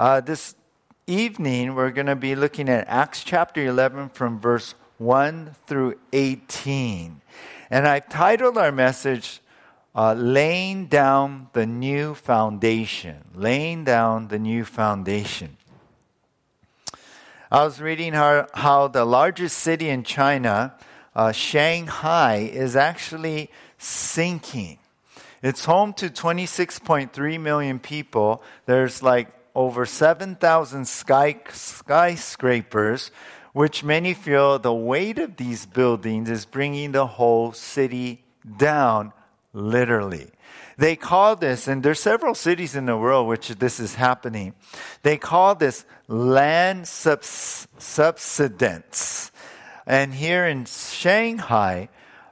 Uh, this evening, we're going to be looking at Acts chapter 11 from verse 1 through 18. And I've titled our message, uh, Laying Down the New Foundation. Laying Down the New Foundation. I was reading how, how the largest city in China, uh, Shanghai, is actually sinking. It's home to 26.3 million people. There's like over 7,000 sky, skyscrapers, which many feel the weight of these buildings is bringing the whole city down, literally. They call this, and there's several cities in the world which this is happening. They call this land subs- subsidence. And here in Shanghai,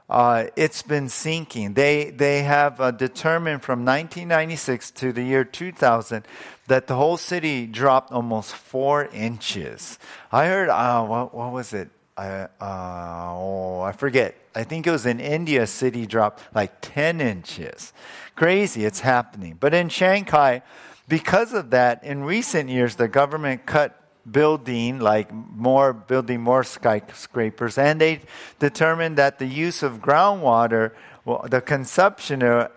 uh, it's been sinking. They, they have uh, determined from 1996 to the year 2000 that the whole city dropped almost four inches. I heard, uh, what, what was it? Uh, oh, I forget. I think it was in India, city dropped like 10 inches. Crazy, it's happening. But in Shanghai, because of that, in recent years, the government cut building, like more building more skyscrapers, and they determined that the use of groundwater, well, the consumption, uh,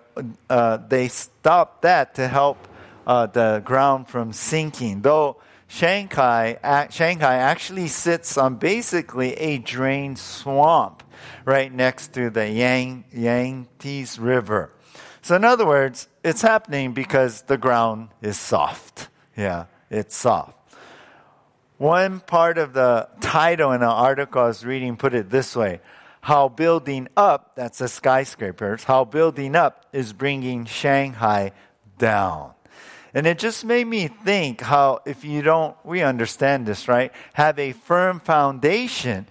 uh, they stopped that to help uh, the ground from sinking. Though Shanghai, Shanghai actually sits on basically a drained swamp right next to the Yang, Yangtze River. So, in other words, it's happening because the ground is soft. Yeah, it's soft. One part of the title in an article I was reading put it this way How building up, that's the skyscrapers, how building up is bringing Shanghai down. And it just made me think how, if you don't, we understand this, right? Have a firm foundation,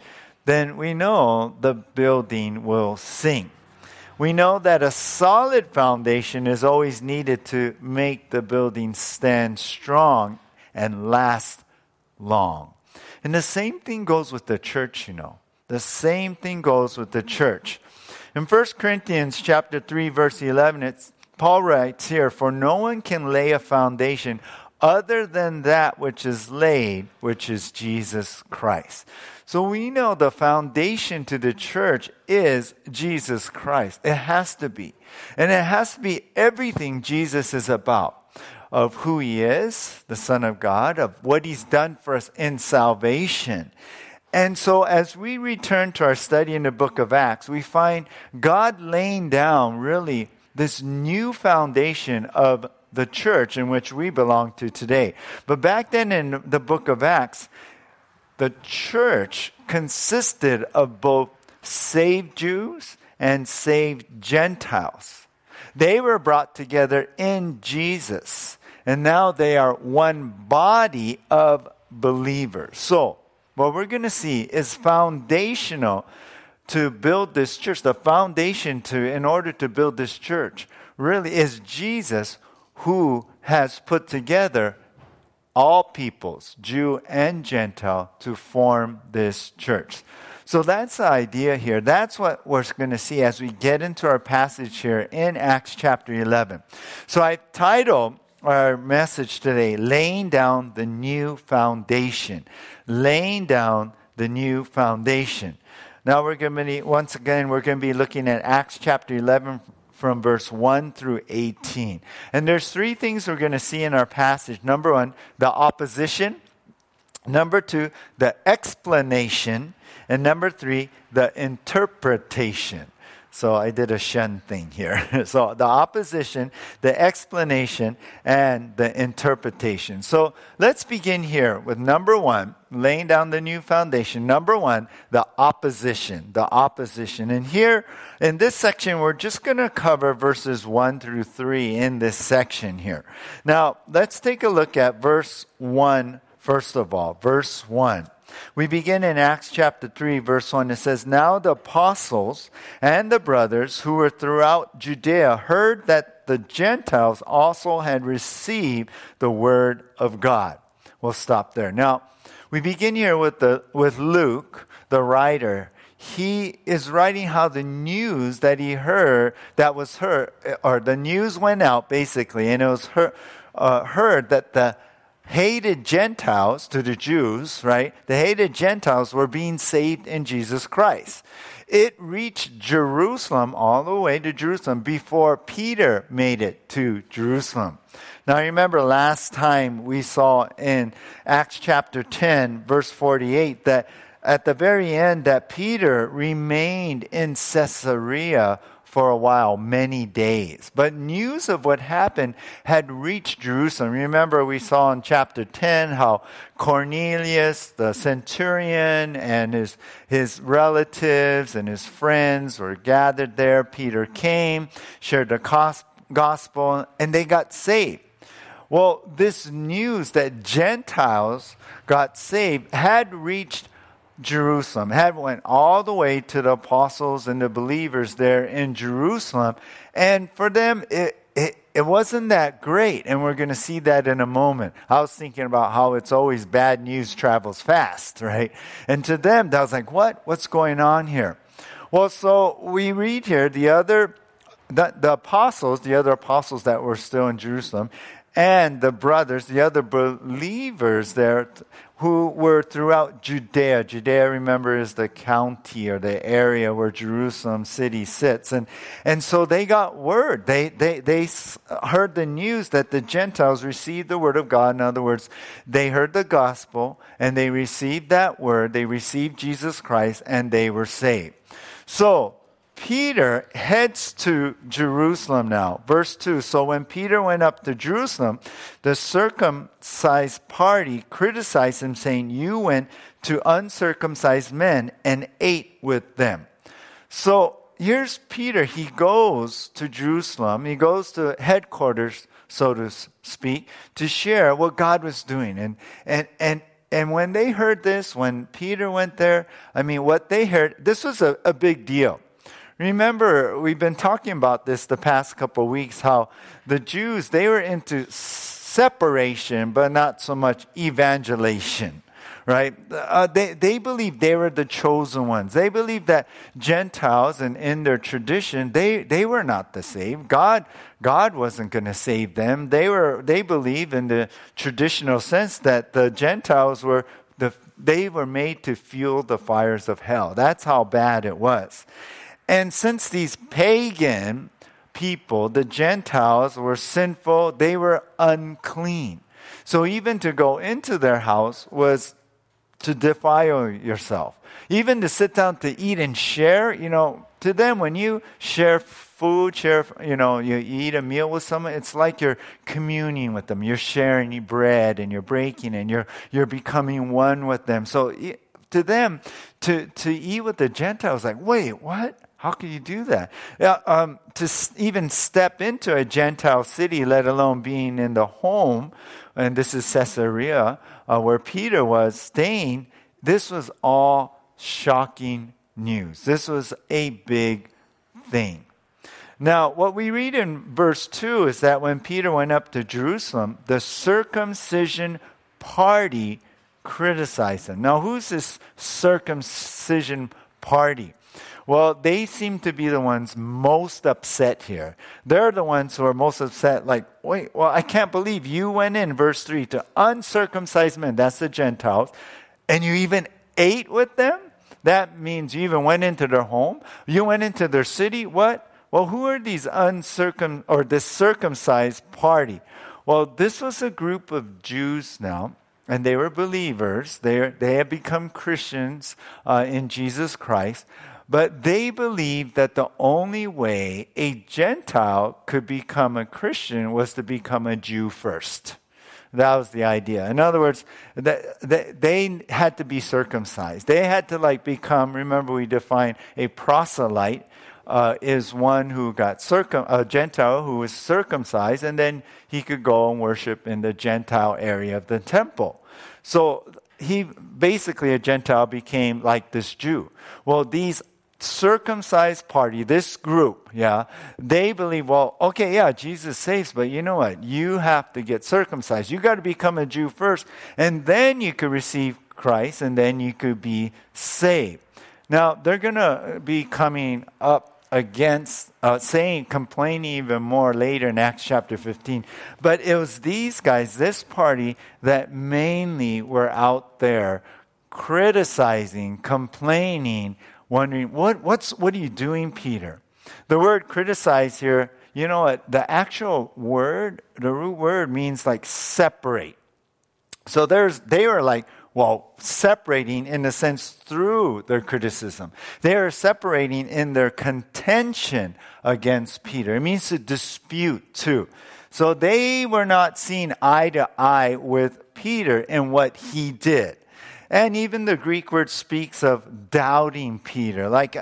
then we know the building will sink. We know that a solid foundation is always needed to make the building stand strong and last long. And the same thing goes with the church, you know. The same thing goes with the church. In 1 Corinthians chapter 3 verse 11 it's Paul writes here for no one can lay a foundation other than that which is laid which is Jesus Christ. So we know the foundation to the church is Jesus Christ. It has to be. And it has to be everything Jesus is about of who he is, the Son of God, of what he's done for us in salvation. And so, as we return to our study in the book of Acts, we find God laying down really this new foundation of the church in which we belong to today. But back then in the book of Acts, the church consisted of both saved Jews and saved Gentiles. They were brought together in Jesus. And now they are one body of believers. So, what we're going to see is foundational to build this church. The foundation to, in order to build this church, really is Jesus who has put together all peoples, Jew and Gentile, to form this church. So that's the idea here. That's what we're going to see as we get into our passage here in Acts chapter 11. So I titled our message today laying down the new foundation. Laying down the new foundation. Now we're going to be, once again, we're going to be looking at Acts chapter 11 from verse 1 through 18. And there's three things we're going to see in our passage. Number one, the opposition. Number two, the explanation. And number three, the interpretation. So I did a Shen thing here. so the opposition, the explanation, and the interpretation. So let's begin here with number one, laying down the new foundation. Number one, the opposition, the opposition. And here in this section, we're just going to cover verses one through three in this section here. Now let's take a look at verse one first of all. Verse one. We begin in Acts chapter 3, verse 1. It says, Now the apostles and the brothers who were throughout Judea heard that the Gentiles also had received the word of God. We'll stop there. Now, we begin here with, the, with Luke, the writer. He is writing how the news that he heard, that was heard, or the news went out basically, and it was heard, uh, heard that the hated Gentiles to the Jews, right? The hated Gentiles were being saved in Jesus Christ. It reached Jerusalem all the way to Jerusalem before Peter made it to Jerusalem. Now remember last time we saw in Acts chapter 10 verse 48 that at the very end that Peter remained in Caesarea for a while, many days. But news of what happened had reached Jerusalem. Remember, we saw in chapter 10 how Cornelius, the centurion, and his, his relatives and his friends were gathered there. Peter came, shared the gospel, and they got saved. Well, this news that Gentiles got saved had reached Jerusalem, had went all the way to the apostles and the believers there in Jerusalem. And for them, it, it, it wasn't that great. And we're going to see that in a moment. I was thinking about how it's always bad news travels fast, right? And to them, that was like, what? What's going on here? Well, so we read here the other, the, the apostles, the other apostles that were still in Jerusalem, and the brothers, the other believers there who were throughout Judea. Judea, remember, is the county or the area where Jerusalem city sits. And, and so they got word. They, they, they heard the news that the Gentiles received the word of God. In other words, they heard the gospel and they received that word. They received Jesus Christ and they were saved. So, Peter heads to Jerusalem now. Verse 2 So when Peter went up to Jerusalem, the circumcised party criticized him, saying, You went to uncircumcised men and ate with them. So here's Peter. He goes to Jerusalem, he goes to headquarters, so to speak, to share what God was doing. And, and, and, and when they heard this, when Peter went there, I mean, what they heard, this was a, a big deal. Remember, we've been talking about this the past couple weeks how the Jews, they were into separation, but not so much evangelization right? Uh, they, they believed they were the chosen ones. They believed that Gentiles, and in their tradition, they, they were not the saved. God, God wasn't going to save them. They, were, they believed in the traditional sense that the Gentiles were, the, they were made to fuel the fires of hell. That's how bad it was. And since these pagan people, the Gentiles, were sinful, they were unclean. So even to go into their house was to defile yourself. Even to sit down to eat and share, you know, to them, when you share food, share, you know, you eat a meal with someone, it's like you're communing with them. You're sharing your bread and you're breaking and you're, you're becoming one with them. So to them, to, to eat with the Gentiles, like, wait, what? How can you do that? Um, to even step into a Gentile city, let alone being in the home, and this is Caesarea, uh, where Peter was staying, this was all shocking news. This was a big thing. Now, what we read in verse 2 is that when Peter went up to Jerusalem, the circumcision party criticized him. Now, who's this circumcision party? Well, they seem to be the ones most upset here. They're the ones who are most upset, like, wait, well, I can't believe you went in, verse 3, to uncircumcised men, that's the Gentiles, and you even ate with them? That means you even went into their home. You went into their city. What? Well, who are these uncircum or this circumcised party? Well, this was a group of Jews now, and they were believers. They they had become Christians uh, in Jesus Christ. But they believed that the only way a Gentile could become a Christian was to become a Jew first. That was the idea. In other words, they had to be circumcised. They had to like become, remember we define a proselyte uh, is one who got circum, a Gentile who was circumcised, and then he could go and worship in the Gentile area of the temple. So he basically a Gentile became like this Jew. Well, these circumcised party, this group, yeah, they believe, well, okay, yeah, Jesus saves, but you know what? You have to get circumcised. You got to become a Jew first, and then you could receive Christ, and then you could be saved. Now, they're going to be coming up against, uh, saying, complaining even more later in Acts chapter 15. But it was these guys, this party, that mainly were out there criticizing, complaining, wondering, what, what's, what are you doing, Peter? The word criticize here, you know what? The actual word, the root word means like separate. So there's, they were like, well, separating in a sense through their criticism. They are separating in their contention against Peter. It means to dispute too. So they were not seeing eye to eye with Peter in what he did. And even the Greek word speaks of doubting Peter. Like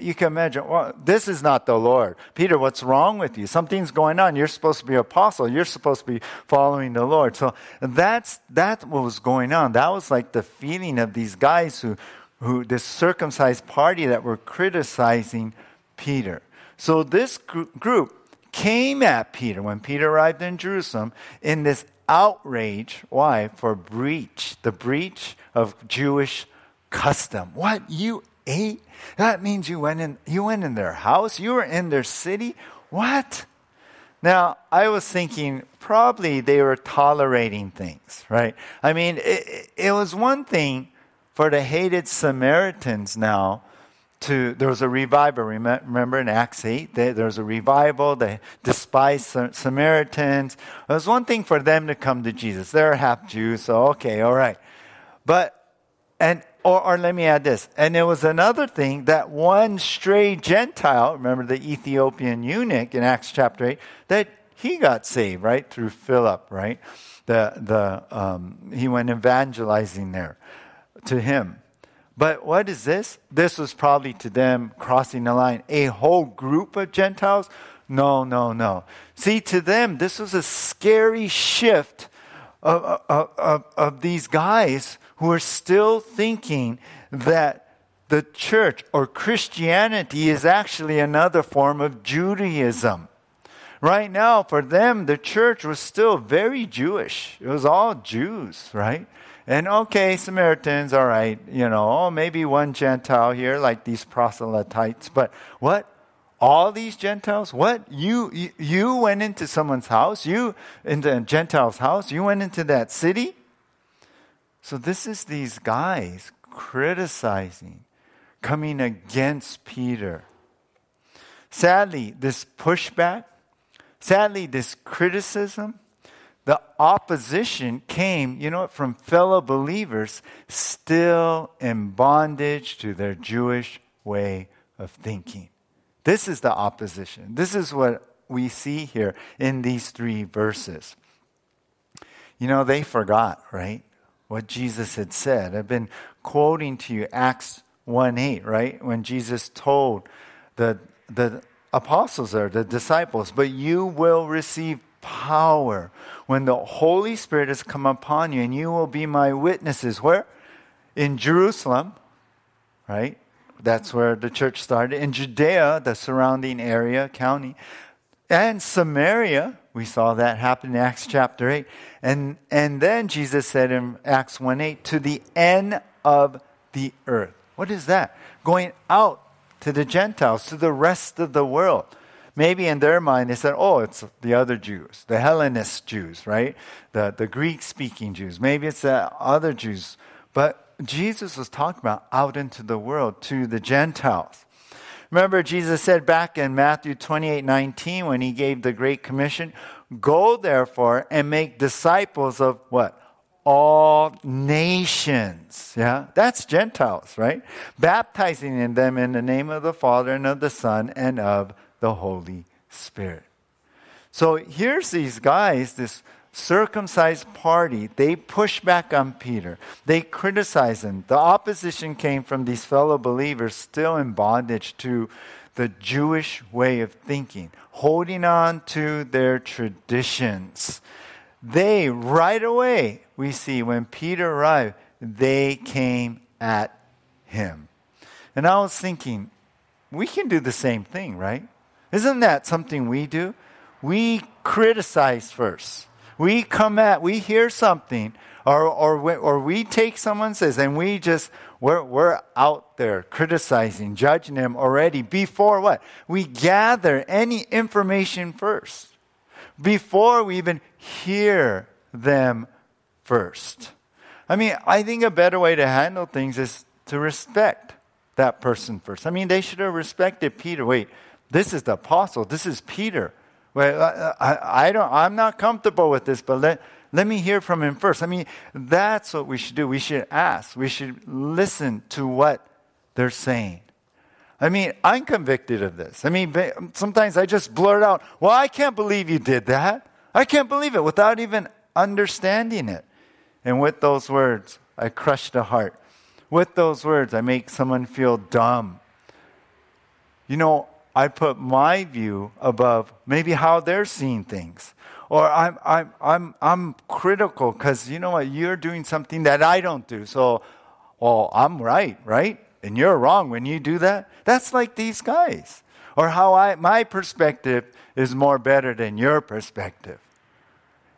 you can imagine, well, this is not the Lord. Peter, what's wrong with you? Something's going on. You're supposed to be apostle. You're supposed to be following the Lord. So that's that what was going on. That was like the feeling of these guys who who this circumcised party that were criticizing Peter. So this group came at Peter when Peter arrived in Jerusalem in this outrage. Why? For breach, the breach of Jewish custom. What? You ate? That means you went in, you went in their house? You were in their city? What? Now, I was thinking probably they were tolerating things, right? I mean, it, it was one thing for the hated Samaritans now to there was a revival. Remember in Acts 8, there was a revival. They despised Samaritans. It was one thing for them to come to Jesus. They're half Jews, so okay, all right. But and or, or let me add this. And it was another thing that one stray Gentile, remember the Ethiopian eunuch in Acts chapter 8, that he got saved, right? Through Philip, right? The the um, he went evangelizing there to him. But what is this? This was probably to them crossing the line. A whole group of Gentiles? No, no, no. See, to them, this was a scary shift of, of, of, of these guys who are still thinking that the church or Christianity is actually another form of Judaism. Right now, for them, the church was still very Jewish. It was all Jews, right? And okay, Samaritans, all right, you know, oh, maybe one Gentile here, like these proselytes. But what? All these Gentiles? What? You, you, you went into someone's house? You, into a Gentile's house? You went into that city? So this is these guys criticizing, coming against Peter. Sadly, this pushback, sadly, this criticism, the opposition came, you know, from fellow believers still in bondage to their Jewish way of thinking. This is the opposition. This is what we see here in these three verses. You know, they forgot, right? What Jesus had said. I've been quoting to you Acts 1 8, right? When Jesus told the, the apostles there, the disciples, but you will receive power when the Holy Spirit has come upon you, and you will be my witnesses. Where? In Jerusalem, right? That's where the church started. In Judea, the surrounding area, county, and Samaria. We saw that happen in Acts chapter 8. And, and then Jesus said in Acts 1 8, to the end of the earth. What is that? Going out to the Gentiles, to the rest of the world. Maybe in their mind, they said, oh, it's the other Jews, the Hellenist Jews, right? The, the Greek speaking Jews. Maybe it's the other Jews. But Jesus was talking about out into the world to the Gentiles. Remember, Jesus said back in Matthew 28 19 when he gave the Great Commission, Go therefore and make disciples of what? All nations. Yeah, that's Gentiles, right? Baptizing in them in the name of the Father and of the Son and of the Holy Spirit. So here's these guys, this circumcised party, they push back on Peter. They criticize him. The opposition came from these fellow believers still in bondage to the Jewish way of thinking, holding on to their traditions. They, right away, we see when Peter arrived, they came at him. And I was thinking, we can do the same thing, right? Isn't that something we do? We criticize first. We come at, we hear something. Or, or, or we take someone says and we just, we're, we're out there criticizing, judging them already before what? We gather any information first. Before we even hear them first. I mean, I think a better way to handle things is to respect that person first. I mean, they should have respected Peter. Wait, this is the apostle. This is Peter. Wait, I, I don't, I'm not comfortable with this, but let, let me hear from him first. I mean, that's what we should do. We should ask. We should listen to what they're saying. I mean, I'm convicted of this. I mean, sometimes I just blurt out, Well, I can't believe you did that. I can't believe it without even understanding it. And with those words, I crush the heart. With those words, I make someone feel dumb. You know, I put my view above maybe how they're seeing things. Or I'm, I'm, I'm, I'm critical because you know what? You're doing something that I don't do. So, well, I'm right, right? And you're wrong when you do that. That's like these guys. Or how I, my perspective is more better than your perspective.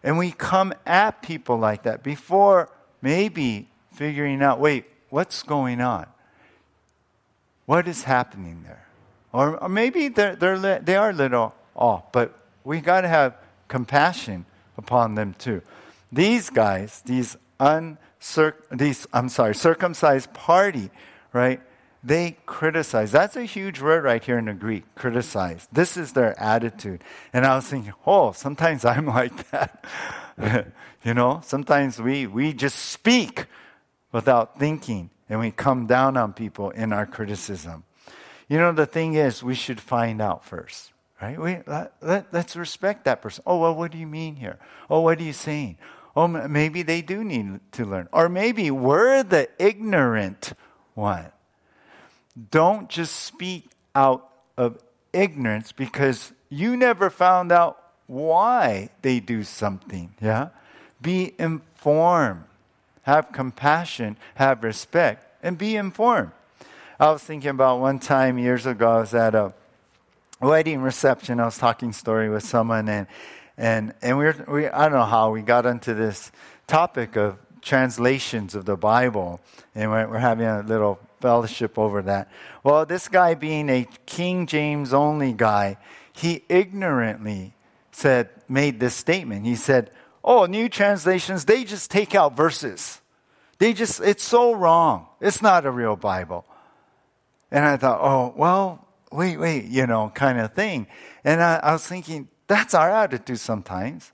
And we come at people like that before maybe figuring out wait, what's going on? What is happening there? Or, or maybe they're, they're, they are little off, but we got to have compassion upon them too. These guys, these uncirc, these I'm sorry, circumcised party, right? They criticize. That's a huge word right here in the Greek, criticize. This is their attitude. And I was thinking, oh, sometimes I'm like that. you know, sometimes we, we just speak without thinking and we come down on people in our criticism. You know, the thing is, we should find out first. Right? We, let, let, let's respect that person. Oh, well, what do you mean here? Oh, what are you saying? Oh, maybe they do need to learn. Or maybe we're the ignorant one. Don't just speak out of ignorance because you never found out why they do something. Yeah? Be informed. Have compassion, have respect, and be informed. I was thinking about one time years ago, I was at a wedding reception, I was talking story with someone, and and and we, were, we I don't know how we got into this topic of translations of the Bible, and we're, we're having a little fellowship over that. Well, this guy being a King James only guy, he ignorantly said made this statement. He said, "Oh, new translations they just take out verses. They just it's so wrong. It's not a real Bible." And I thought, "Oh, well, wait, wait, you know, kind of thing. And I, I was thinking, that's our attitude sometimes.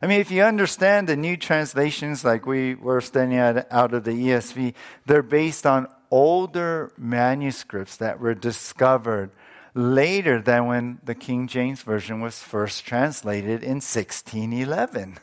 I mean, if you understand the new translations, like we were studying out of the ESV, they're based on older manuscripts that were discovered later than when the King James Version was first translated in 1611.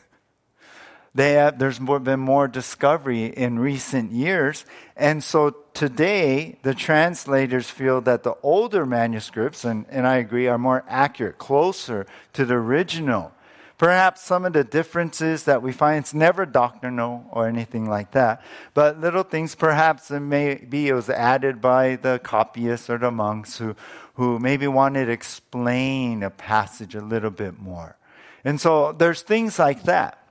They have, there's more, been more discovery in recent years. And so today, the translators feel that the older manuscripts, and, and I agree, are more accurate, closer to the original. Perhaps some of the differences that we find, it's never doctrinal or anything like that, but little things, perhaps it may be it was added by the copyists or the monks who, who maybe wanted to explain a passage a little bit more. And so there's things like that.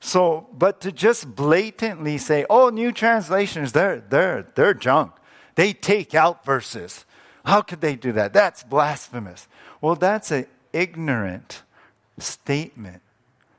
So, but to just blatantly say, oh, new translations, they're, they're, they're junk. They take out verses. How could they do that? That's blasphemous. Well, that's an ignorant statement.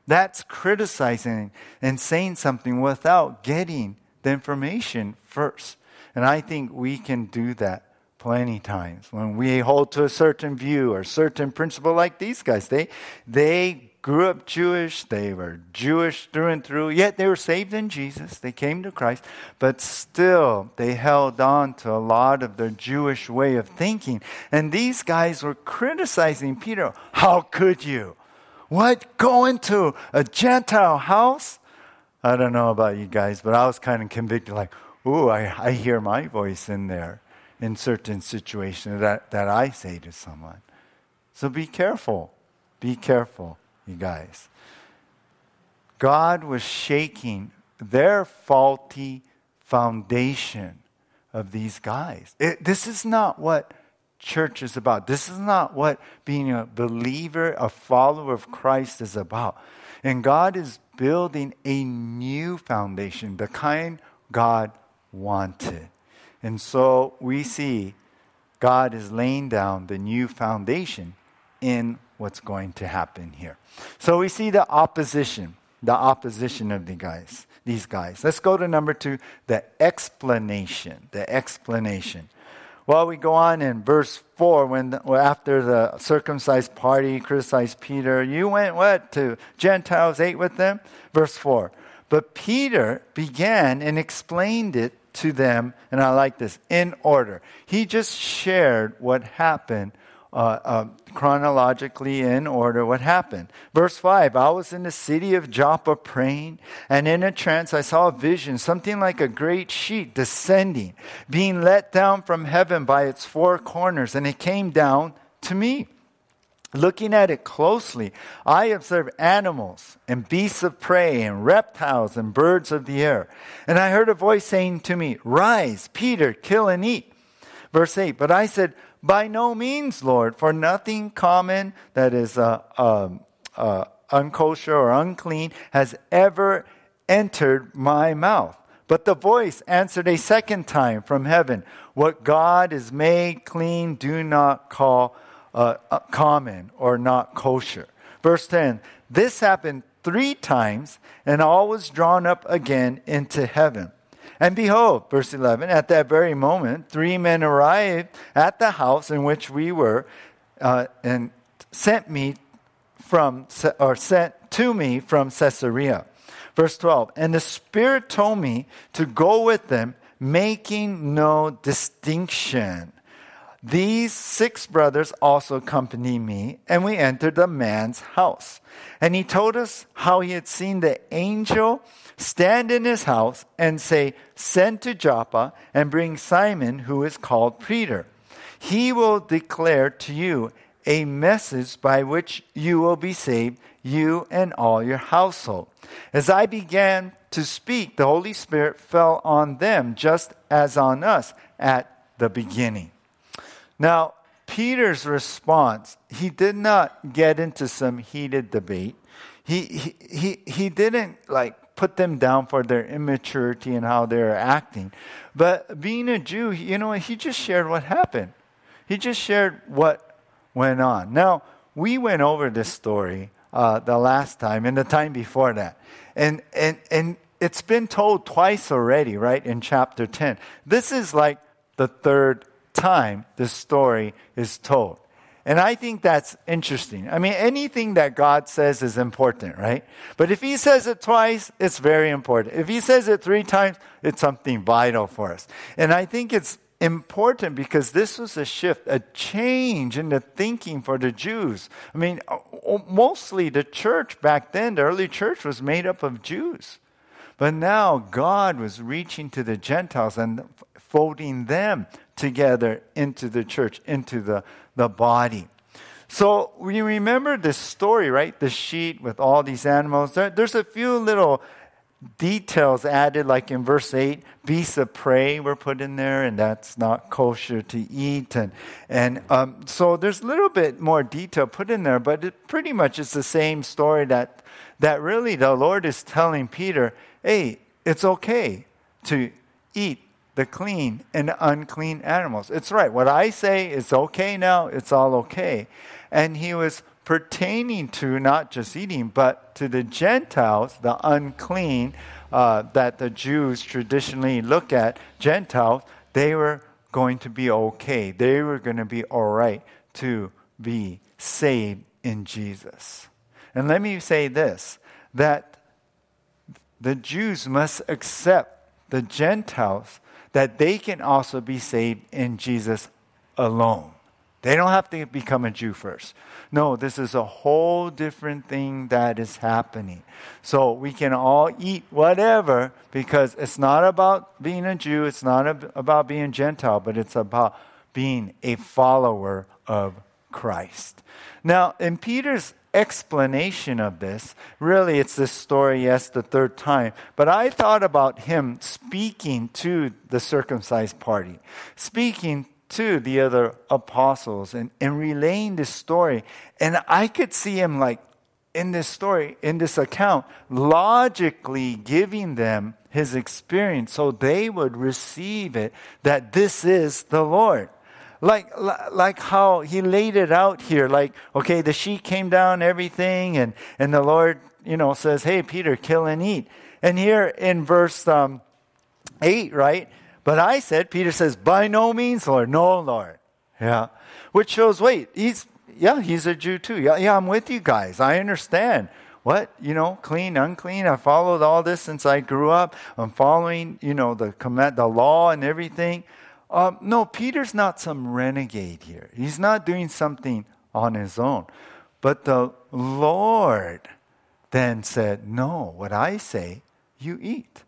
That's criticizing and saying something without getting the information first. And I think we can do that plenty times when we hold to a certain view or certain principle like these guys. They, they grew up Jewish, they were Jewish through and through, yet they were saved in Jesus. They came to Christ, but still they held on to a lot of their Jewish way of thinking. And these guys were criticizing Peter. How could you? What? Go into a Gentile house? I don't know about you guys, but I was kind of convicted like, ooh, I, I hear my voice in there in certain situations that, that I say to someone. So be careful. Be careful you guys. God was shaking their faulty foundation of these guys. It, this is not what church is about. This is not what being a believer, a follower of Christ is about. And God is building a new foundation, the kind God wanted. And so we see God is laying down the new foundation in what's going to happen here. So we see the opposition, the opposition of the guys, these guys. Let's go to number two, the explanation, the explanation. Well, we go on in verse 4 when well, after the circumcised party criticized Peter, you went what? To Gentiles, ate with them? Verse 4. But Peter began and explained it to them, and I like this, in order. He just shared what happened uh, uh, chronologically in order what happened. Verse 5 I was in the city of Joppa praying, and in a trance I saw a vision, something like a great sheet descending, being let down from heaven by its four corners, and it came down to me. Looking at it closely, I observed animals and beasts of prey and reptiles and birds of the air. And I heard a voice saying to me, Rise, Peter, kill and eat. Verse 8, but I said, by no means, Lord, for nothing common that is uh, uh, uh, unkosher or unclean has ever entered my mouth. But the voice answered a second time from heaven What God is made clean, do not call uh, uh, common or not kosher. Verse 10 This happened three times, and all was drawn up again into heaven. And behold, verse 11, at that very moment, three men arrived at the house in which we were uh, and sent me from, or sent to me from Caesarea. Verse 12, and the Spirit told me to go with them, making no distinction. These six brothers also accompanied me, and we entered the man's house. And he told us how he had seen the angel stand in his house and say, Send to Joppa and bring Simon, who is called Peter. He will declare to you a message by which you will be saved, you and all your household. As I began to speak, the Holy Spirit fell on them just as on us at the beginning. Now, Peter's response, he did not get into some heated debate. He, he, he, he didn't like put them down for their immaturity and how they're acting. But being a Jew, you know, he just shared what happened. He just shared what went on. Now, we went over this story uh, the last time and the time before that. And, and, and it's been told twice already, right, in chapter 10. This is like the third time this story is told. And I think that's interesting. I mean, anything that God says is important, right? But if He says it twice, it's very important. If He says it three times, it's something vital for us. And I think it's important because this was a shift, a change in the thinking for the Jews. I mean, mostly the church back then, the early church was made up of Jews. But now God was reaching to the Gentiles and folding them together into the church, into the, the body. So we remember this story, right? The sheet with all these animals. There, there's a few little details added, like in verse 8, beasts of prey were put in there, and that's not kosher to eat. And, and um, so there's a little bit more detail put in there, but it pretty much is the same story that, that really the Lord is telling Peter, hey, it's okay to eat the clean and unclean animals. It's right. What I say is okay now, it's all okay. And he was pertaining to not just eating, but to the Gentiles, the unclean uh, that the Jews traditionally look at, Gentiles, they were going to be okay. They were going to be all right to be saved in Jesus. And let me say this that the Jews must accept the Gentiles that they can also be saved in Jesus alone. They don't have to become a Jew first. No, this is a whole different thing that is happening. So we can all eat whatever because it's not about being a Jew, it's not about being Gentile, but it's about being a follower of Christ. Now, in Peter's explanation of this. Really, it's this story, yes, the third time. But I thought about him speaking to the circumcised party, speaking to the other apostles, and, and relaying this story. And I could see him like in this story, in this account, logically giving them his experience so they would receive it that this is the Lord. Like, like how he laid it out here. Like, okay, the sheet came down, everything, and, and the Lord, you know, says, hey, Peter, kill and eat. And here in verse um, 8, right? But I said, Peter says, by no means, Lord. No, Lord. Yeah. Which shows, wait, he's, yeah, he's a Jew too. Yeah, yeah, I'm with you guys. I understand. What? You know, clean, unclean. I followed all this since I grew up. I'm following, you know, the command, the law and everything. Um, no, Peter's not some renegade here. He's not doing something on his own. But the Lord then said, No, what I say, you eat.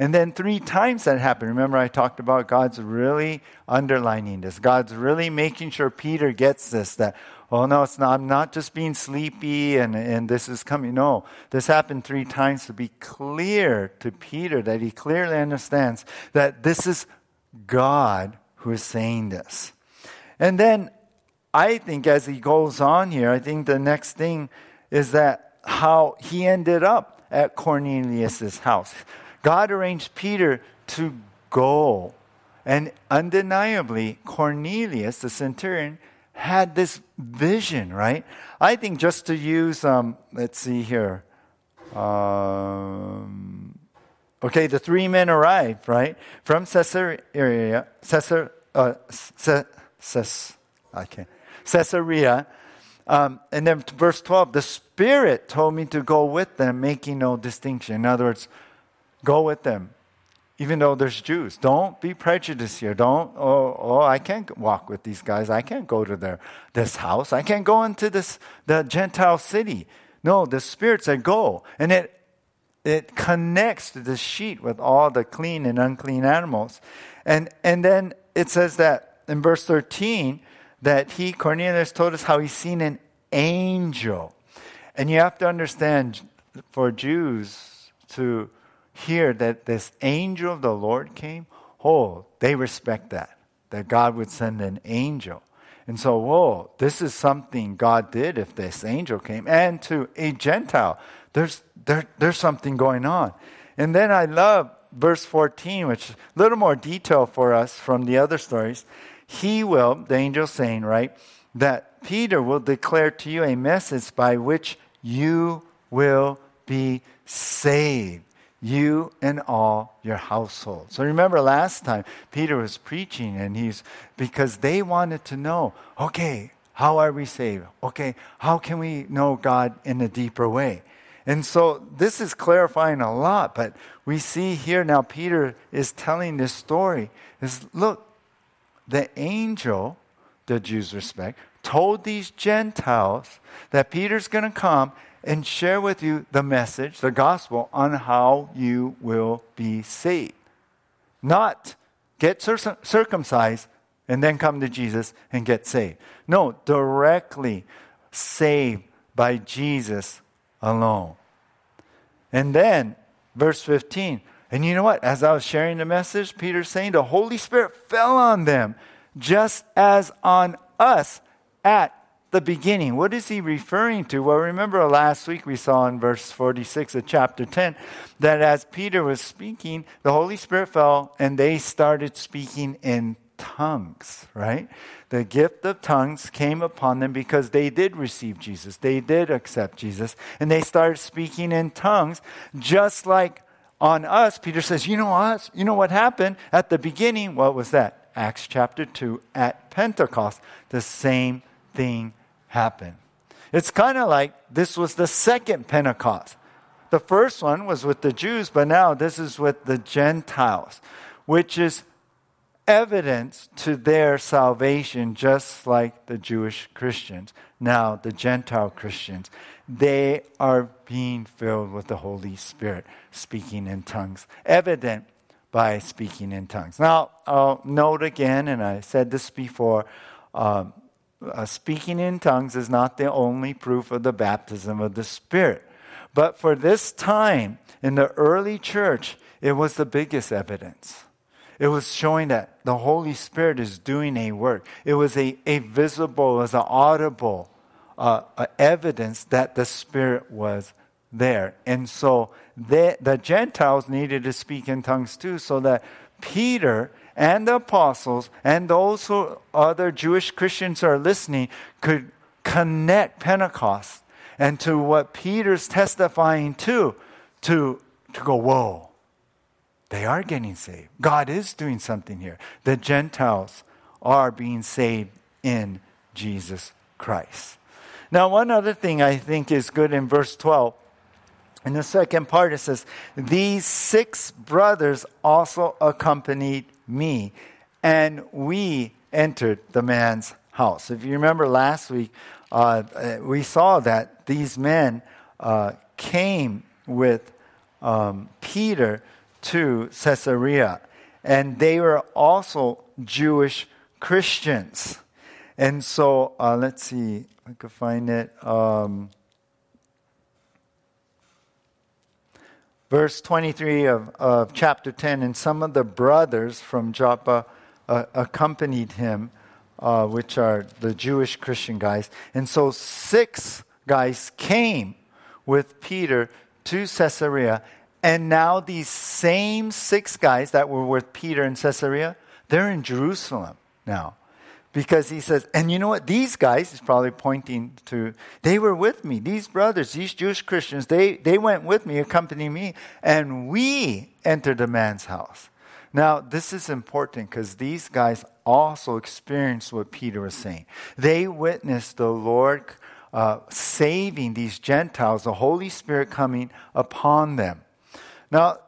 And then three times that happened. Remember, I talked about God's really underlining this. God's really making sure Peter gets this that, oh, no, it's not, I'm not just being sleepy and, and this is coming. No, this happened three times to be clear to Peter that he clearly understands that this is God who is saying this. And then I think as he goes on here, I think the next thing is that how he ended up at Cornelius's house. God arranged Peter to go. And undeniably, Cornelius, the centurion, had this vision, right? I think just to use, um, let's see here. Um, okay, the three men arrived, right? From Caesarea, Caesar, uh, Caesarea. Um, and then verse 12, the Spirit told me to go with them, making no distinction. In other words, Go with them, even though there's Jews. Don't be prejudiced here. Don't, oh, oh, I can't walk with these guys. I can't go to their, this house. I can't go into this, the Gentile city. No, the Spirit said go. And it, it connects the sheet with all the clean and unclean animals. And, and then it says that in verse 13, that he, Cornelius, told us how he's seen an angel. And you have to understand for Jews to hear that this angel of the Lord came, oh, they respect that, that God would send an angel. And so, whoa, this is something God did if this angel came. And to a Gentile, there's, there, there's something going on. And then I love verse 14, which is a little more detail for us from the other stories. He will, the angel saying, right, that Peter will declare to you a message by which you will be saved you and all your household. So remember last time Peter was preaching and he's because they wanted to know, okay, how are we saved? Okay, how can we know God in a deeper way? And so this is clarifying a lot, but we see here now Peter is telling this story is look, the angel, the Jews respect, told these Gentiles that Peter's going to come and share with you the message, the gospel, on how you will be saved. Not get circumcised and then come to Jesus and get saved. No, directly saved by Jesus alone. And then, verse 15. And you know what? As I was sharing the message, Peter's saying the Holy Spirit fell on them just as on us at the beginning. What is he referring to? Well, remember last week we saw in verse 46 of chapter 10 that as Peter was speaking, the Holy Spirit fell and they started speaking in tongues, right? The gift of tongues came upon them because they did receive Jesus. They did accept Jesus. And they started speaking in tongues, just like on us. Peter says, You know us? You know what happened at the beginning? What was that? Acts chapter 2 at Pentecost. The same thing happened. It's kind of like this was the second Pentecost. The first one was with the Jews, but now this is with the Gentiles, which is evidence to their salvation, just like the Jewish Christians. Now, the Gentile Christians, they are being filled with the Holy Spirit, speaking in tongues, evident by speaking in tongues. Now, I'll note again, and I said this before. Um, uh, speaking in tongues is not the only proof of the baptism of the Spirit. But for this time in the early church, it was the biggest evidence. It was showing that the Holy Spirit is doing a work. It was a, a visible, it was an audible uh, evidence that the Spirit was there. And so the Gentiles needed to speak in tongues too, so that Peter and the apostles and those who other Jewish Christians are listening could connect Pentecost and to what Peter's testifying to, to, to go, whoa, they are getting saved. God is doing something here. The Gentiles are being saved in Jesus Christ. Now, one other thing I think is good in verse 12. In the second part, it says, These six brothers also accompanied me, and we entered the man's house. If you remember last week, uh, we saw that these men uh, came with um, Peter to Caesarea, and they were also Jewish Christians. And so, uh, let's see, I could find it. Um, verse 23 of, of chapter 10 and some of the brothers from joppa uh, accompanied him uh, which are the jewish christian guys and so six guys came with peter to caesarea and now these same six guys that were with peter in caesarea they're in jerusalem now because he says, and you know what? These guys, he's probably pointing to, they were with me. These brothers, these Jewish Christians, they, they went with me, accompanying me, and we entered a man's house. Now, this is important because these guys also experienced what Peter was saying. They witnessed the Lord uh, saving these Gentiles, the Holy Spirit coming upon them. Now,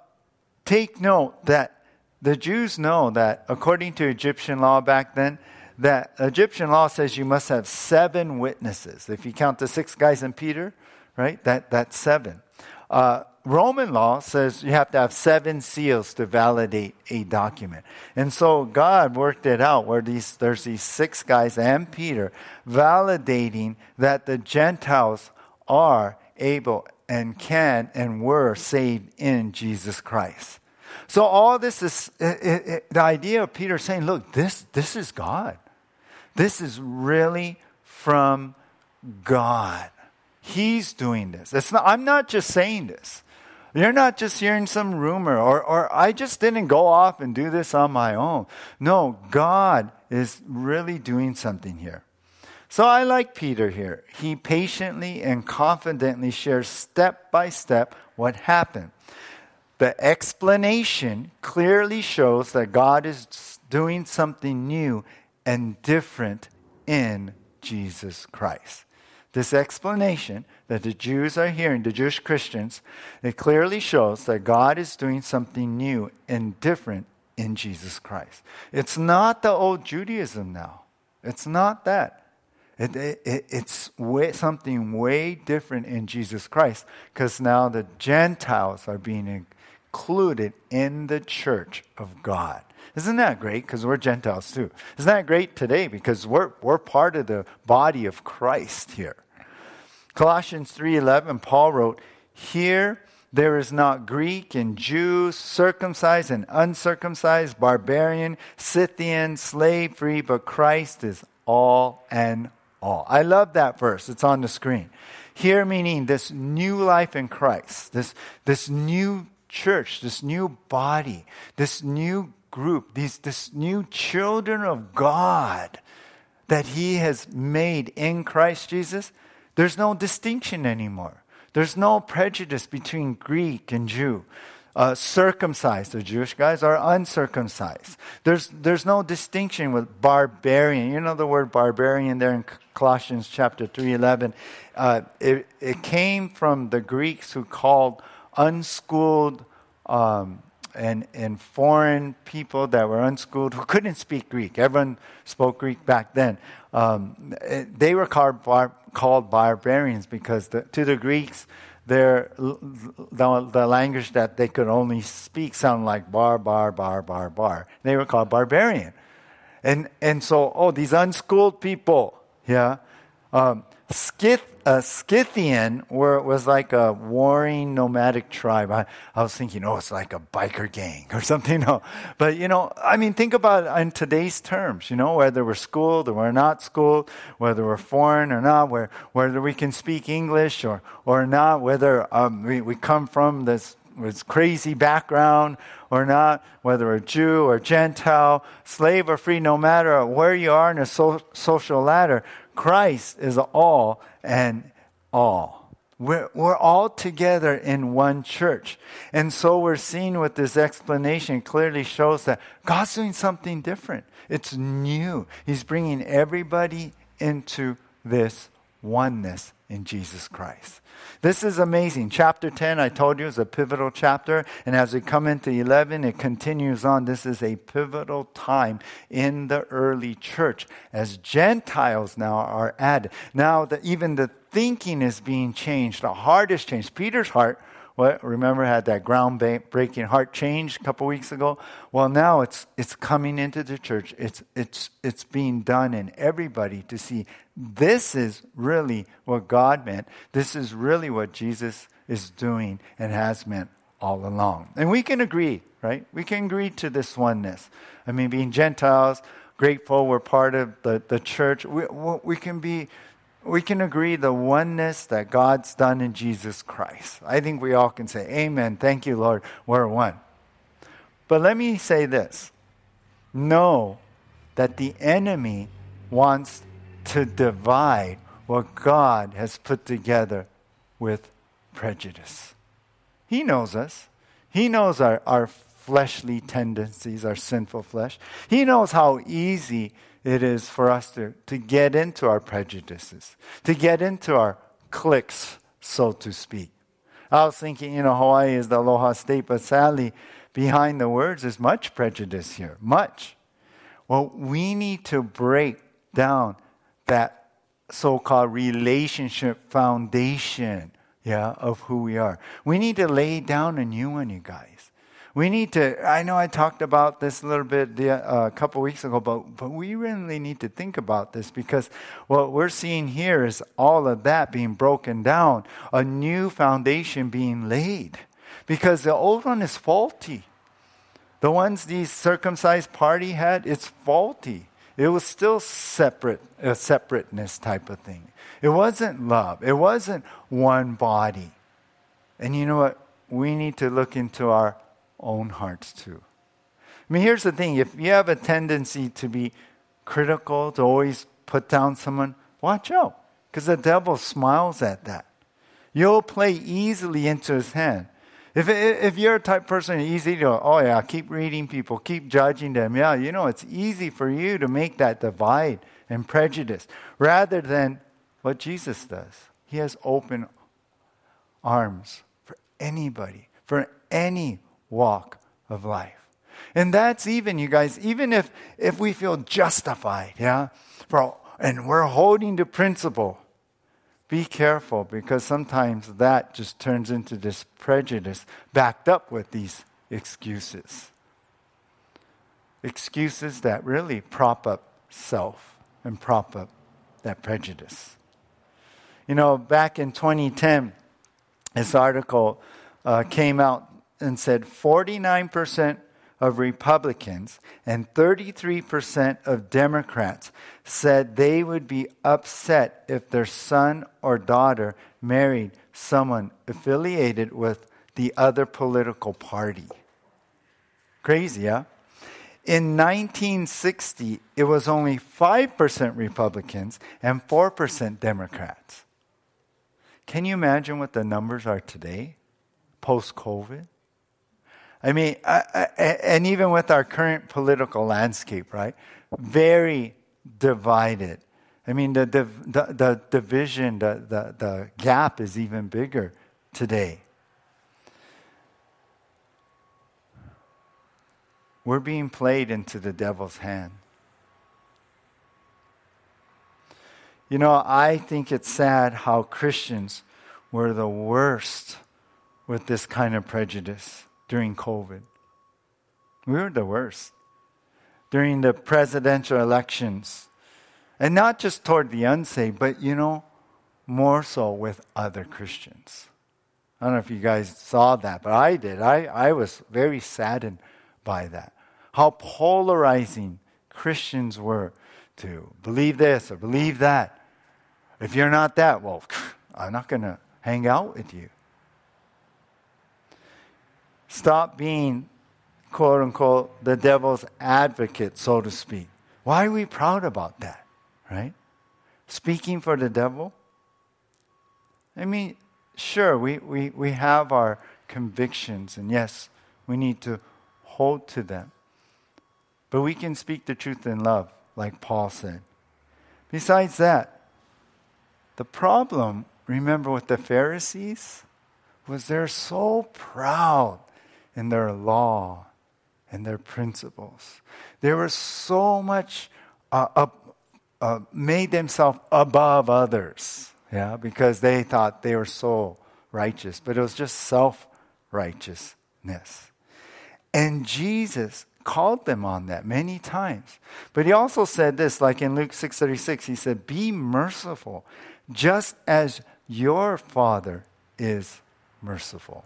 take note that the Jews know that according to Egyptian law back then, that Egyptian law says you must have seven witnesses. If you count the six guys and Peter, right, that, that's seven. Uh, Roman law says you have to have seven seals to validate a document. And so God worked it out where these, there's these six guys and Peter validating that the Gentiles are able and can and were saved in Jesus Christ. So all this is it, it, the idea of Peter saying, look, this, this is God. This is really from God. He's doing this. It's not, I'm not just saying this. You're not just hearing some rumor or, or I just didn't go off and do this on my own. No, God is really doing something here. So I like Peter here. He patiently and confidently shares step by step what happened. The explanation clearly shows that God is doing something new and different in Jesus Christ. This explanation that the Jews are hearing, the Jewish Christians, it clearly shows that God is doing something new and different in Jesus Christ. It's not the old Judaism now. It's not that. It, it, it's way, something way different in Jesus Christ because now the Gentiles are being included in the church of God. Isn't that great? Because we're Gentiles too. Isn't that great today? Because we're, we're part of the body of Christ here. Colossians 3.11, Paul wrote, Here there is not Greek and Jew, circumcised and uncircumcised, barbarian, Scythian, slave free, but Christ is all and all. I love that verse. It's on the screen. Here meaning this new life in Christ, this, this new church, this new body, this new group, these this new children of God that He has made in Christ Jesus, there's no distinction anymore. There's no prejudice between Greek and Jew. Uh, circumcised, the Jewish guys are uncircumcised. There's, there's no distinction with barbarian. You know the word barbarian there in Colossians chapter 3.11. Uh, it, it came from the Greeks who called unschooled um, and, and foreign people that were unschooled who couldn't speak Greek. Everyone spoke Greek back then. Um, they were called, bar, called barbarians because the, to the Greeks, their, the, the language that they could only speak sounded like bar, bar, bar, bar, bar. They were called barbarian. And, and so, oh, these unschooled people, yeah. Um, Scyth, a Scythian were, was like a warring nomadic tribe. I, I was thinking, oh, it's like a biker gang or something. No. But, you know, I mean, think about it in today's terms, you know, whether we're schooled or we're not schooled, whether we're foreign or not, where, whether we can speak English or, or not, whether um, we, we come from this, this crazy background or not, whether we're Jew or Gentile, slave or free, no matter where you are in a so, social ladder, Christ is all and all. We're, we're all together in one church. And so we're seeing with this explanation clearly shows that God's doing something different. It's new. He's bringing everybody into this oneness in Jesus Christ. This is amazing. Chapter 10, I told you, is a pivotal chapter. And as we come into 11, it continues on. This is a pivotal time in the early church as Gentiles now are added. Now, the, even the thinking is being changed. The heart is changed. Peter's heart what, remember had that groundbreaking heart change a couple weeks ago? Well, now it's, it's coming into the church. It's, it's, it's being done in everybody to see this is really what God meant. This is really what Jesus is doing and has meant all along. And we can agree, right? We can agree to this oneness. I mean, being Gentiles, grateful we're part of the, the church, we, we can be we can agree the oneness that God's done in Jesus Christ. I think we all can say, Amen. Thank you, Lord. We're one. But let me say this know that the enemy wants to divide what God has put together with prejudice. He knows us, He knows our, our fleshly tendencies, our sinful flesh. He knows how easy it is for us to, to get into our prejudices, to get into our cliques, so to speak. I was thinking, you know, Hawaii is the aloha state, but sadly, behind the words is much prejudice here, much. Well, we need to break down that so called relationship foundation, yeah, of who we are. We need to lay down a new one, you guys. We need to, I know I talked about this a little bit the, uh, a couple weeks ago, but, but we really need to think about this because what we're seeing here is all of that being broken down, a new foundation being laid because the old one is faulty. The ones the circumcised party had, it's faulty. It was still separate, a separateness type of thing. It wasn't love. It wasn't one body. And you know what? We need to look into our own hearts too. I mean, here's the thing if you have a tendency to be critical, to always put down someone, watch out, because the devil smiles at that. You'll play easily into his hand. If, if you're a type person easy to, oh yeah, keep reading people, keep judging them, yeah, you know, it's easy for you to make that divide and prejudice rather than what Jesus does. He has open arms for anybody, for any walk of life. And that's even, you guys, even if, if we feel justified, yeah, for, and we're holding to principle, be careful because sometimes that just turns into this prejudice backed up with these excuses. Excuses that really prop up self and prop up that prejudice. You know, back in 2010, this article uh, came out and said 49% of Republicans and 33% of Democrats said they would be upset if their son or daughter married someone affiliated with the other political party. Crazy, yeah? In 1960, it was only 5% Republicans and 4% Democrats. Can you imagine what the numbers are today, post COVID? I mean, I, I, and even with our current political landscape, right? Very divided. I mean, the, the, the, division, the, the, the gap is even bigger today. We're being played into the devil's hand. You know, I think it's sad how Christians were the worst with this kind of prejudice during COVID. We were the worst. During the presidential elections. And not just toward the unsaved, but you know, more so with other Christians. I don't know if you guys saw that, but I did. I, I was very saddened by that. How polarizing Christians were to believe this or believe that. If you're not that, well, I'm not going to hang out with you. Stop being, quote unquote, the devil's advocate, so to speak. Why are we proud about that, right? Speaking for the devil? I mean, sure, we, we, we have our convictions, and yes, we need to hold to them. But we can speak the truth in love, like Paul said. Besides that, the problem, remember, with the Pharisees was they're so proud in their law and their principles. They were so much uh, up, uh, made themselves above others, yeah, because they thought they were so righteous, but it was just self righteousness. And Jesus called them on that many times. But he also said this, like in Luke 6:36, he said, "Be merciful, just as your Father is merciful."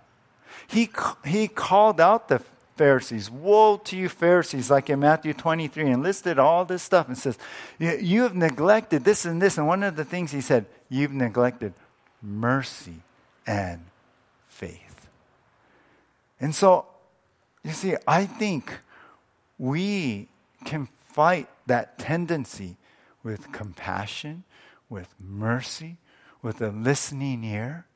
He, he called out the Pharisees. Woe to you, Pharisees, like in Matthew 23, and listed all this stuff and says, You have neglected this and this. And one of the things he said, You've neglected mercy and faith. And so, you see, I think we can fight that tendency with compassion, with mercy, with a listening ear,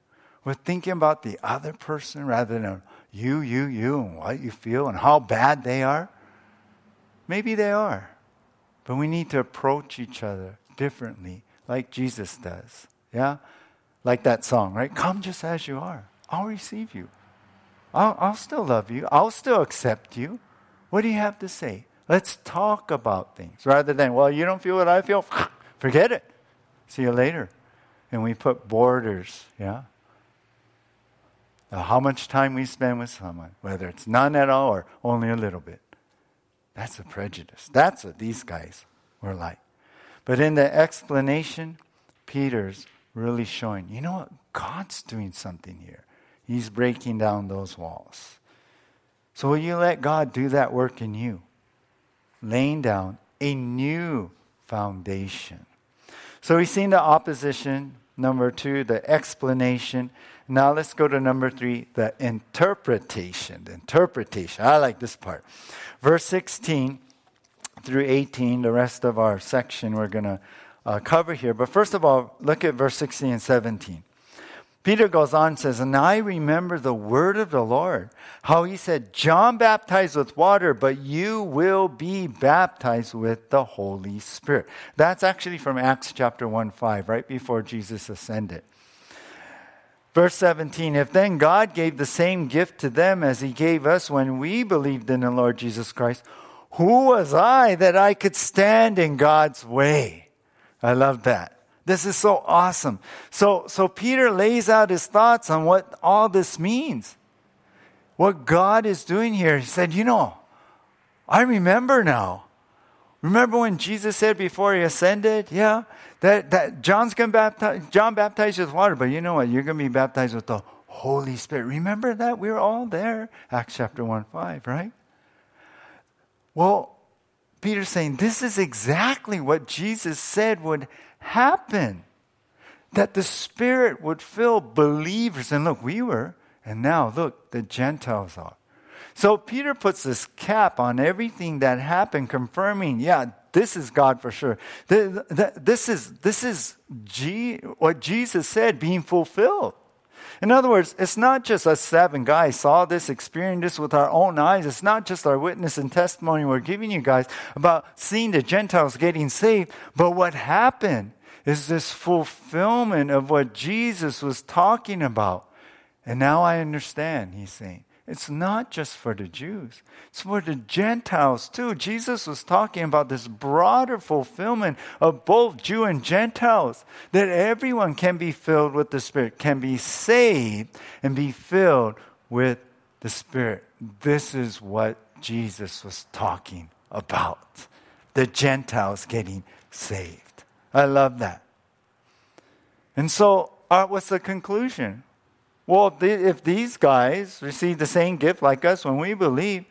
with thinking about the other person rather than you, you, you, and what you feel and how bad they are. Maybe they are. But we need to approach each other differently, like Jesus does. Yeah? Like that song, right? Come just as you are. I'll receive you. I'll, I'll still love you. I'll still accept you. What do you have to say? Let's talk about things rather than, well, you don't feel what I feel. Forget it. See you later. And we put borders, yeah? Uh, how much time we spend with someone, whether it's none at all or only a little bit. That's a prejudice. That's what these guys were like. But in the explanation, Peter's really showing, you know what? God's doing something here. He's breaking down those walls. So will you let God do that work in you? Laying down a new foundation. So we've seen the opposition, number two, the explanation. Now let's go to number three, the interpretation. The interpretation. I like this part. Verse 16 through 18, the rest of our section we're going to uh, cover here. But first of all, look at verse 16 and 17. Peter goes on and says, And I remember the word of the Lord, how he said, John baptized with water, but you will be baptized with the Holy Spirit. That's actually from Acts chapter 1 5, right before Jesus ascended. Verse 17 If then God gave the same gift to them as he gave us when we believed in the Lord Jesus Christ, who was I that I could stand in God's way? I love that. This is so awesome. So, so Peter lays out his thoughts on what all this means. What God is doing here. He said, You know, I remember now. Remember when Jesus said before he ascended? Yeah, that, that John's going to baptize, John baptized with water, but you know what? You're going to be baptized with the Holy Spirit. Remember that? We were all there. Acts chapter 1 5, right? Well, Peter's saying this is exactly what Jesus said would happen. That the Spirit would fill believers. And look, we were, and now look, the Gentiles are. So Peter puts this cap on everything that happened, confirming, yeah, this is God for sure. This is, this is G, what Jesus said being fulfilled. In other words, it's not just us seven guys saw this, experienced this with our own eyes. It's not just our witness and testimony we're giving you guys about seeing the Gentiles getting saved, but what happened is this fulfillment of what Jesus was talking about. And now I understand, he's saying. It's not just for the Jews, it's for the Gentiles too. Jesus was talking about this broader fulfillment of both Jew and Gentiles, that everyone can be filled with the Spirit, can be saved and be filled with the Spirit. This is what Jesus was talking about the Gentiles getting saved. I love that. And so, uh, what's the conclusion? Well, if these guys receive the same gift like us when we believe,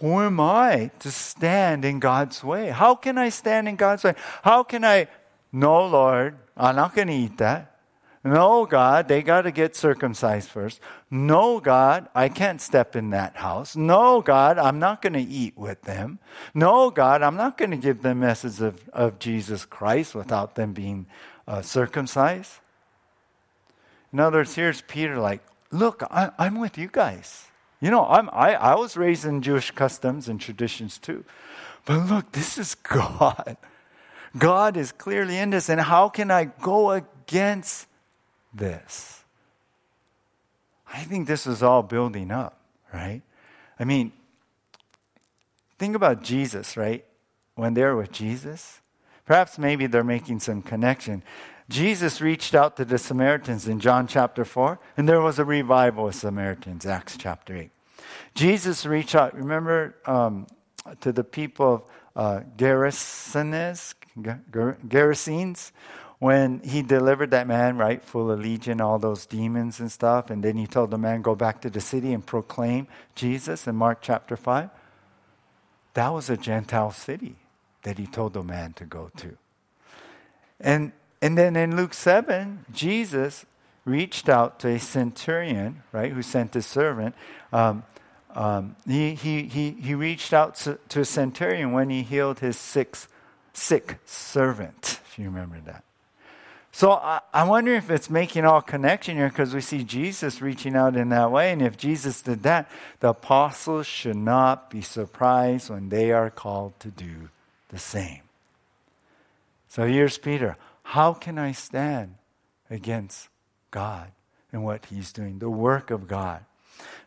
who am I to stand in God's way? How can I stand in God's way? How can I, no, Lord, I'm not going to eat that. No, God, they got to get circumcised first. No, God, I can't step in that house. No, God, I'm not going to eat with them. No, God, I'm not going to give them message of, of Jesus Christ without them being uh, circumcised. In other words, here's Peter like, look, I, I'm with you guys. You know, I'm, I, I was raised in Jewish customs and traditions too. But look, this is God. God is clearly in this. And how can I go against this? I think this is all building up, right? I mean, think about Jesus, right? When they're with Jesus, perhaps maybe they're making some connection. Jesus reached out to the Samaritans in John chapter 4, and there was a revival of Samaritans, Acts chapter 8. Jesus reached out, remember, um, to the people of uh, Gerasenes, Gerasenes, when he delivered that man, right, full of legion, all those demons and stuff, and then he told the man, go back to the city and proclaim Jesus in Mark chapter 5. That was a Gentile city that he told the man to go to. And and then in Luke 7, Jesus reached out to a centurion, right, who sent his servant. Um, um, he, he, he, he reached out to, to, a centurion when he healed his sick, sick servant, if you remember that. So I, I wonder if it's making all connection here because we see Jesus reaching out in that way. And if Jesus did that, the apostles should not be surprised when they are called to do the same. So here's Peter. How can I stand against God and what He's doing, the work of God?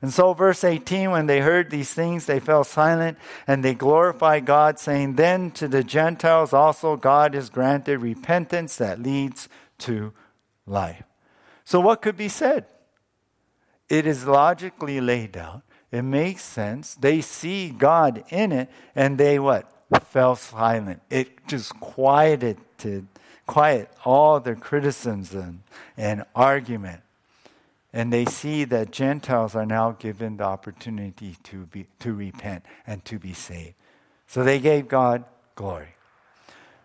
And so, verse 18, when they heard these things, they fell silent and they glorified God, saying, Then to the Gentiles also God has granted repentance that leads to life. So, what could be said? It is logically laid out. It makes sense. They see God in it and they what? Fell silent. It just quieted quiet all their criticisms and, and argument. And they see that Gentiles are now given the opportunity to, be, to repent and to be saved. So they gave God glory.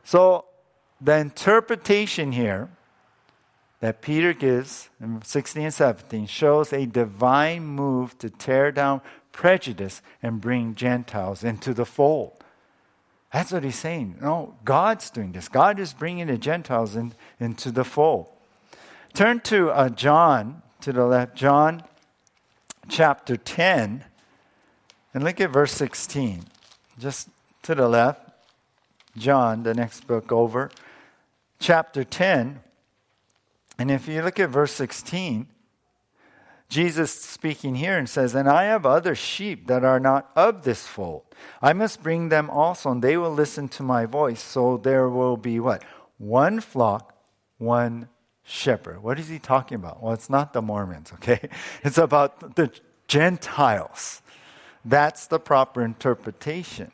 So the interpretation here that Peter gives in 16 and 17 shows a divine move to tear down prejudice and bring Gentiles into the fold. That's what he's saying. No, God's doing this. God is bringing the Gentiles in, into the fold. Turn to uh, John, to the left, John chapter 10, and look at verse 16. Just to the left, John, the next book over, chapter 10. And if you look at verse 16, Jesus speaking here and says, And I have other sheep that are not of this fold. I must bring them also, and they will listen to my voice. So there will be what? One flock, one shepherd. What is he talking about? Well, it's not the Mormons, okay? It's about the Gentiles. That's the proper interpretation.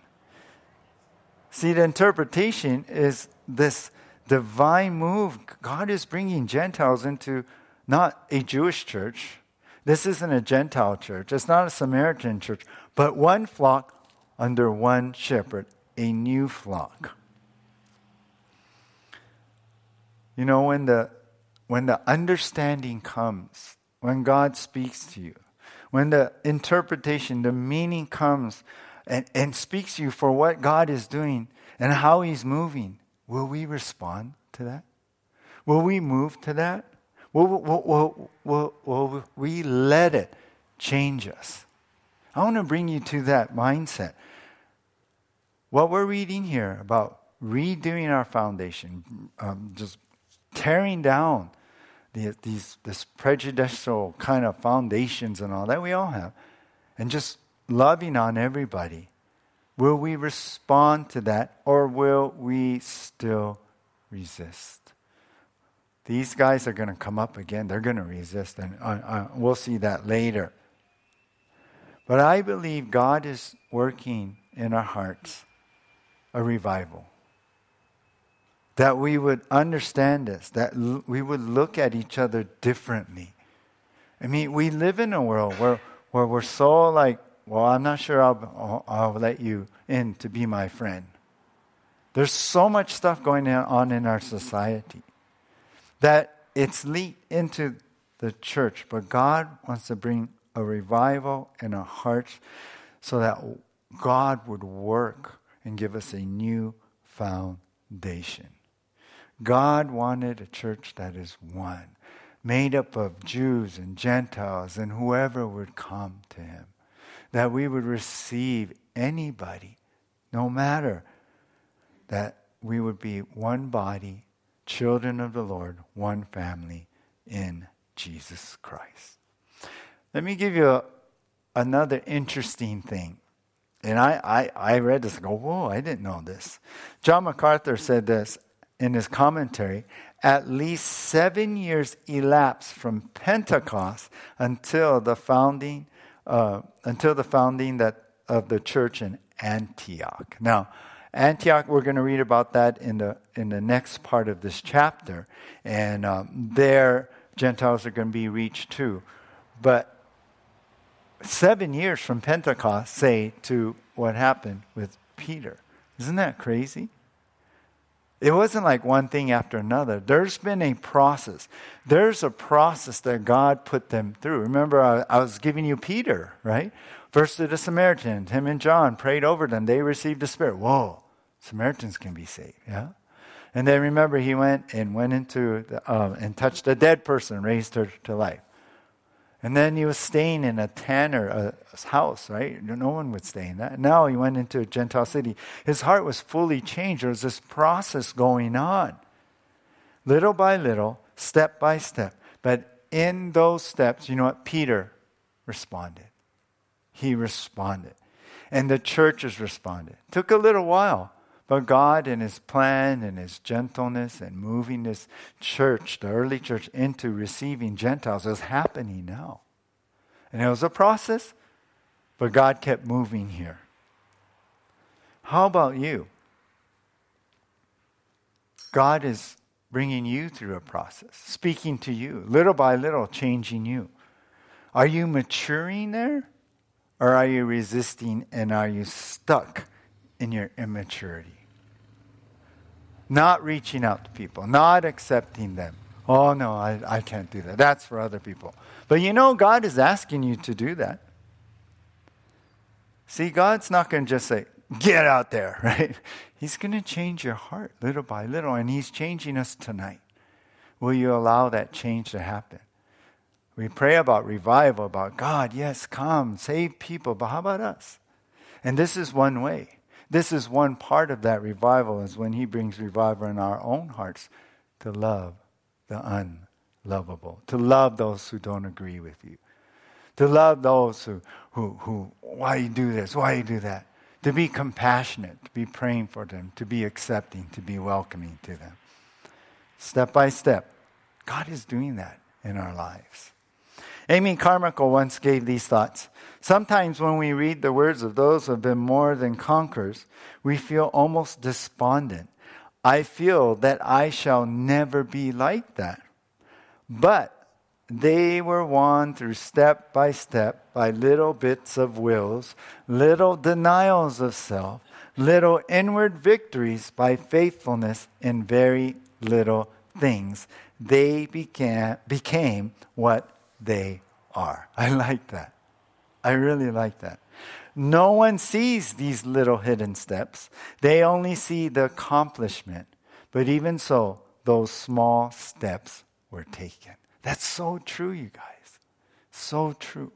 See, the interpretation is this divine move. God is bringing Gentiles into not a Jewish church, this isn't a Gentile church, it's not a Samaritan church, but one flock under one shepherd, a new flock. You know, when the, when the understanding comes, when God speaks to you, when the interpretation, the meaning comes and, and speaks to you for what God is doing and how He's moving, will we respond to that? Will we move to that? Will, will, will, will, we let it change us? I want to bring you to that mindset. What we're reading here about redoing our foundation, um, just tearing down the, these this prejudicial kind of foundations and all that we all have, and just loving on everybody. Will we respond to that, or will we still resist? These guys are going to come up again. They're going to resist, and uh, uh, we'll see that later. But I believe God is working in our hearts a revival. that we would understand this, that l- we would look at each other differently. I mean, we live in a world where, where we're so like, well, I'm not sure I'll, I'll let you in to be my friend. There's so much stuff going on in our society that it's leaked into the church, but God wants to bring a revival in our hearts so that God would work and give us a new foundation. God wanted a church that is one, made up of Jews and Gentiles and whoever would come to him. That we would receive anybody, no matter that we would be one body, children of the Lord, one family in Jesus Christ. Let me give you a, another interesting thing. And I, I, I read this and go, whoa, I didn't know this. John MacArthur said this in his commentary at least seven years elapsed from Pentecost until the founding, uh, until the founding that, of the church in Antioch. Now, Antioch, we're going to read about that in the, in the next part of this chapter. And um, there, Gentiles are going to be reached too. But seven years from Pentecost, say, to what happened with Peter. Isn't that crazy? It wasn't like one thing after another. There's been a process. There's a process that God put them through. Remember, I, I was giving you Peter, right? First the Samaritans, him and John prayed over them. They received the Spirit. Whoa, Samaritans can be saved, yeah? And then remember, he went and went into the, uh, and touched a dead person, raised her to life. And then he was staying in a tanner house, right? No one would stay in that. Now he went into a Gentile city. His heart was fully changed. There was this process going on, little by little, step by step. But in those steps, you know what? Peter responded. He responded. And the churches responded. It took a little while. But God, in His plan and His gentleness and moving this church, the early church, into receiving Gentiles is happening now. And it was a process, but God kept moving here. How about you? God is bringing you through a process, speaking to you, little by little, changing you. Are you maturing there? Or are you resisting and are you stuck in your immaturity? not reaching out to people, not accepting them. Oh, no, I, I can't do that. That's for other people. But you know, God is asking you to do that. See, God's not going to just say, get out there, right? He's going to change your heart little by little, and He's changing us tonight. Will you allow that change to happen? We pray about revival, about God, yes, come, save people, but how about us? And this is one way. This is one part of that revival, is when He brings revival in our own hearts to love the unlovable, to love those who don't agree with you, to love those who, who, who why you do this, why you do that, to be compassionate, to be praying for them, to be accepting, to be welcoming to them. Step by step, God is doing that in our lives. Amy Carmichael once gave these thoughts. Sometimes when we read the words of those who have been more than conquerors, we feel almost despondent. I feel that I shall never be like that. But they were won through step by step by little bits of wills, little denials of self, little inward victories by faithfulness in very little things. They began, became what they are. I like that. I really like that. No one sees these little hidden steps, they only see the accomplishment. But even so, those small steps were taken. That's so true, you guys. So true.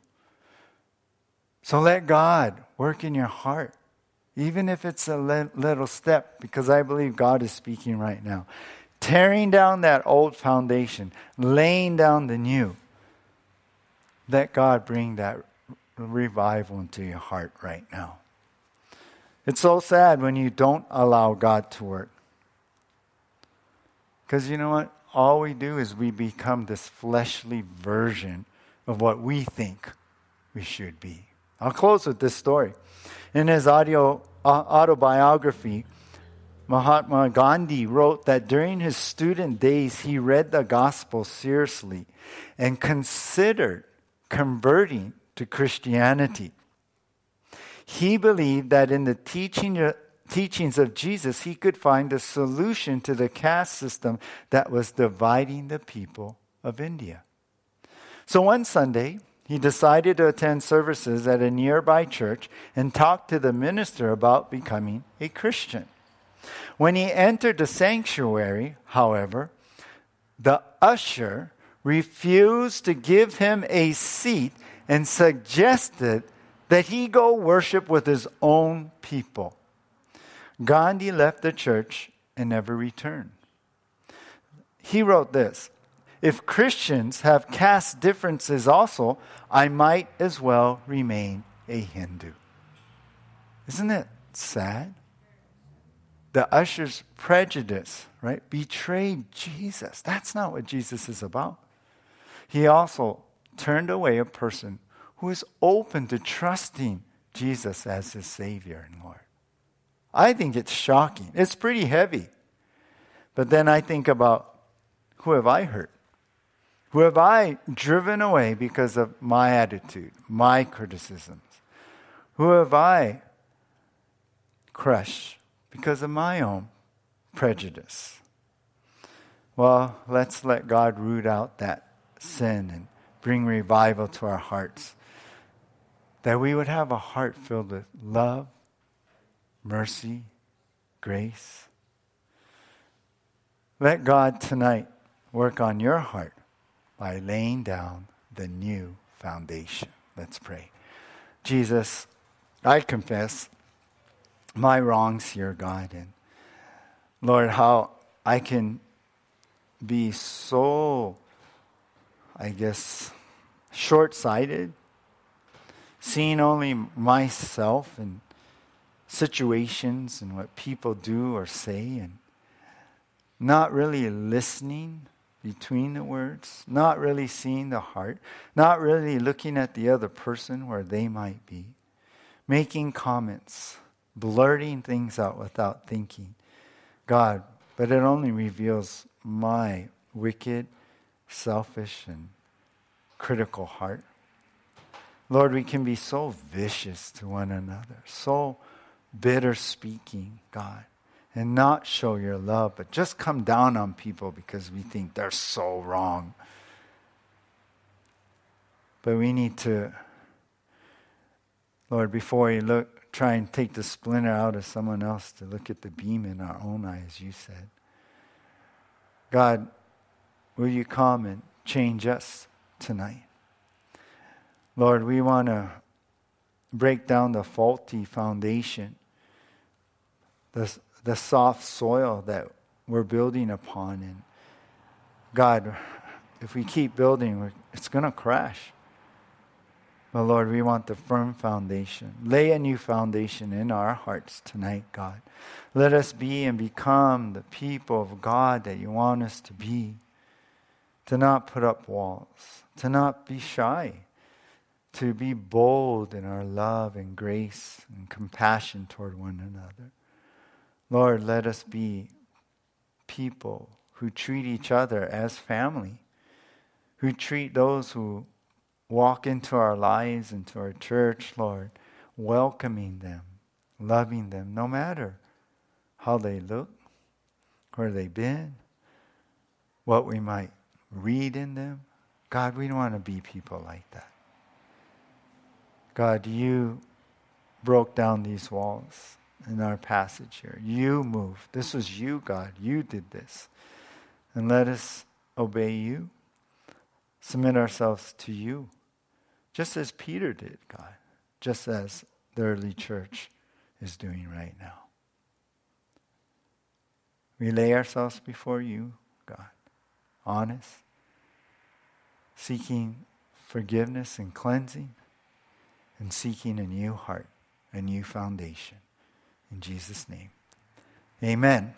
So let God work in your heart, even if it's a little step, because I believe God is speaking right now. Tearing down that old foundation, laying down the new. Let God bring that revival into your heart right now. It's so sad when you don't allow God to work. Because you know what? All we do is we become this fleshly version of what we think we should be. I'll close with this story. In his audio, uh, autobiography, Mahatma Gandhi wrote that during his student days, he read the gospel seriously and considered converting to Christianity. He believed that in the teaching, uh, teachings of Jesus, he could find a solution to the caste system that was dividing the people of India. So one Sunday, he decided to attend services at a nearby church and talk to the minister about becoming a Christian. When he entered the sanctuary, however, the usher refused to give him a seat and suggested that he go worship with his own people. Gandhi left the church and never returned. He wrote this If Christians have caste differences also, I might as well remain a Hindu. Isn't it sad? The usher's prejudice, right, betrayed Jesus. That's not what Jesus is about. He also turned away a person who is open to trusting Jesus as his Savior and Lord. I think it's shocking. It's pretty heavy. But then I think about who have I hurt? Who have I driven away because of my attitude, my criticisms? Who have I crushed because of my own prejudice? Well, let's let God root out that sin and bring revival to our hearts. That we would have a heart filled with love, mercy, grace. Let God tonight work on your heart by laying down the new foundation. Let's pray. Jesus, I confess my wrongs here, God, and Lord, how I can be so, I guess, short sighted, seeing only myself and situations and what people do or say, and not really listening between the words, not really seeing the heart, not really looking at the other person where they might be, making comments, blurting things out without thinking. God, but it only reveals my wicked, selfish, and critical heart. Lord, we can be so vicious to one another, so bitter speaking, God, and not show your love, but just come down on people because we think they're so wrong. But we need to, Lord, before you look, try and take the splinter out of someone else, to look at the beam in our own eye, as you said. God, will you come and change us tonight? Lord, we want to break down the faulty foundation the, the soft soil that we're building upon. And God, if we keep building, it's going to crash. But Lord, we want the firm foundation. Lay a new foundation in our hearts tonight, God. Let us be and become the people of God that you want us to be. To not put up walls, to not be shy, to be bold in our love and grace and compassion toward one another. Lord, let us be people who treat each other as family, who treat those who walk into our lives, into our church, Lord, welcoming them, loving them, no matter how they look, where they've been, what we might read in them. God, we don't want to be people like that. God, you broke down these walls in our passage here. You moved. This was you, God. You did this. And let us obey you, submit ourselves to you, just as Peter did, God, just as the early church is doing right now. We lay ourselves before you, God, honest, seeking forgiveness and cleansing, and seeking a new heart, a new foundation. In Jesus' name. Amen.